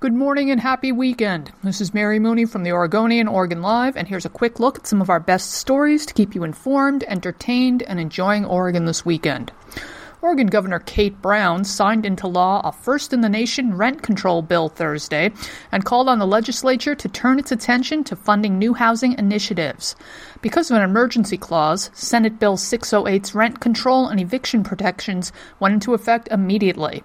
Good morning and happy weekend. This is Mary Mooney from the Oregonian Oregon Live, and here's a quick look at some of our best stories to keep you informed, entertained, and enjoying Oregon this weekend. Oregon Governor Kate Brown signed into law a first in the nation rent control bill Thursday and called on the legislature to turn its attention to funding new housing initiatives. Because of an emergency clause, Senate Bill 608's rent control and eviction protections went into effect immediately.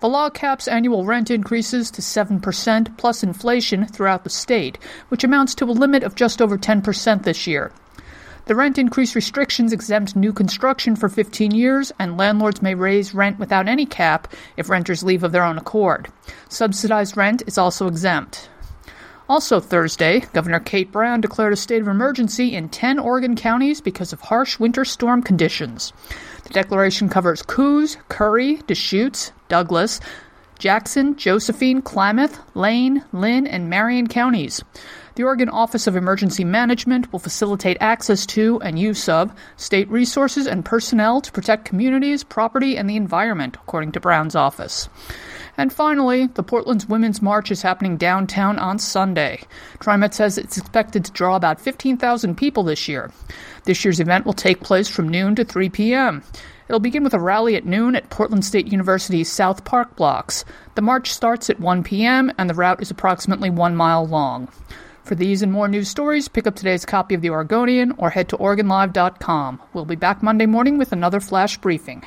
The law caps annual rent increases to 7% plus inflation throughout the state, which amounts to a limit of just over 10% this year. The rent increase restrictions exempt new construction for 15 years, and landlords may raise rent without any cap if renters leave of their own accord. Subsidized rent is also exempt. Also Thursday, Governor Kate Brown declared a state of emergency in 10 Oregon counties because of harsh winter storm conditions. The declaration covers Coos, Curry, Deschutes, Douglas, Jackson, Josephine, Klamath, Lane, Linn, and Marion counties. The Oregon Office of Emergency Management will facilitate access to and use of state resources and personnel to protect communities, property, and the environment, according to Brown's office. And finally, the Portland's Women's March is happening downtown on Sunday. TriMet says it's expected to draw about 15,000 people this year. This year's event will take place from noon to 3 p.m. It'll begin with a rally at noon at Portland State University's South Park blocks. The march starts at 1 p.m., and the route is approximately one mile long. For these and more news stories, pick up today's copy of The Oregonian or head to OregonLive.com. We'll be back Monday morning with another flash briefing.